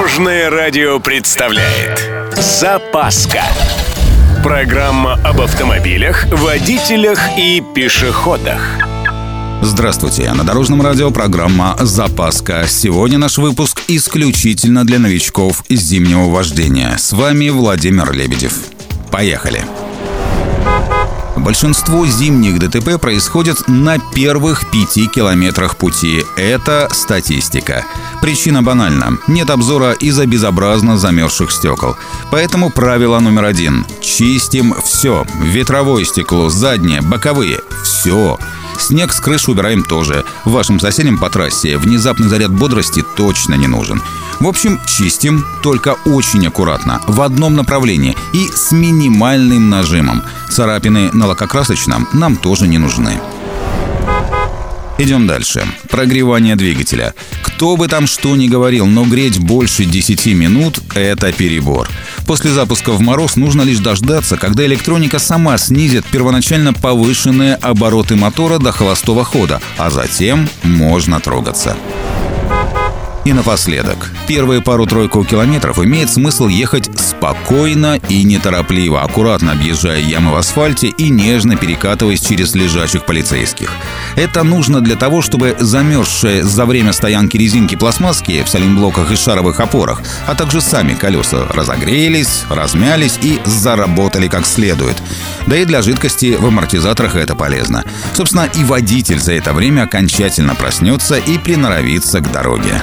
Дорожное радио представляет Запаска Программа об автомобилях, водителях и пешеходах Здравствуйте, на Дорожном радио программа «Запаска». Сегодня наш выпуск исключительно для новичков зимнего вождения. С вами Владимир Лебедев. Поехали! Большинство зимних ДТП происходит на первых пяти километрах пути. Это статистика. Причина банальна. Нет обзора из-за безобразно замерзших стекол. Поэтому правило номер один. Чистим все. Ветровое стекло, заднее, боковые. Все. Снег с крыши убираем тоже. Вашим соседям по трассе внезапный заряд бодрости точно не нужен. В общем, чистим, только очень аккуратно, в одном направлении и с минимальным нажимом. Царапины на лакокрасочном нам тоже не нужны. Идем дальше. Прогревание двигателя. Кто бы там что ни говорил, но греть больше 10 минут – это перебор. После запуска в мороз нужно лишь дождаться, когда электроника сама снизит первоначально повышенные обороты мотора до холостого хода, а затем можно трогаться. И напоследок. Первые пару-тройку километров имеет смысл ехать спокойно и неторопливо, аккуратно объезжая ямы в асфальте и нежно перекатываясь через лежачих полицейских. Это нужно для того, чтобы замерзшие за время стоянки резинки пластмасски в салимблоках и шаровых опорах, а также сами колеса разогрелись, размялись и заработали как следует. Да и для жидкости в амортизаторах это полезно. Собственно, и водитель за это время окончательно проснется и приноровится к дороге.